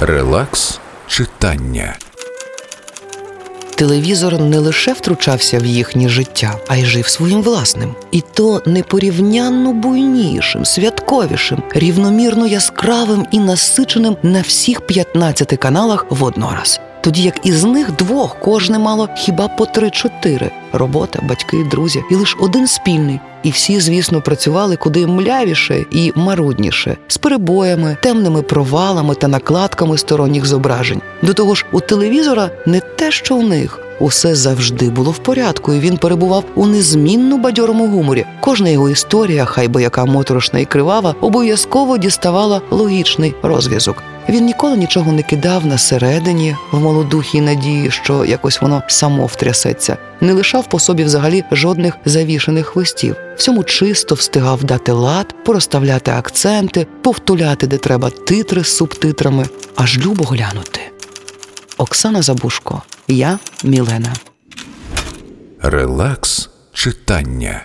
Релакс читання. Телевізор не лише втручався в їхнє життя, а й жив своїм власним. І то непорівнянно буйнішим, святковішим, рівномірно яскравим і насиченим на всіх 15 каналах воднораз. Тоді як із них двох кожне мало хіба по три-чотири робота, батьки, друзі, і лише один спільний. І всі, звісно, працювали куди млявіше і марудніше, з перебоями, темними провалами та накладками сторонніх зображень. До того ж, у телевізора не те, що у них. Усе завжди було в порядку, і він перебував у незмінно бадьорому гуморі. Кожна його історія, хай би яка моторошна і кривава, обов'язково діставала логічний розв'язок. Він ніколи нічого не кидав на середині в молодухій надії, що якось воно само втрясеться, не лишав по собі взагалі жодних завішених хвостів. Всьому чисто встигав дати лад, порозставляти акценти, повтуляти, де треба титри з субтитрами, аж любо глянути. Оксана Забушко, я Мілена. Релакс читання.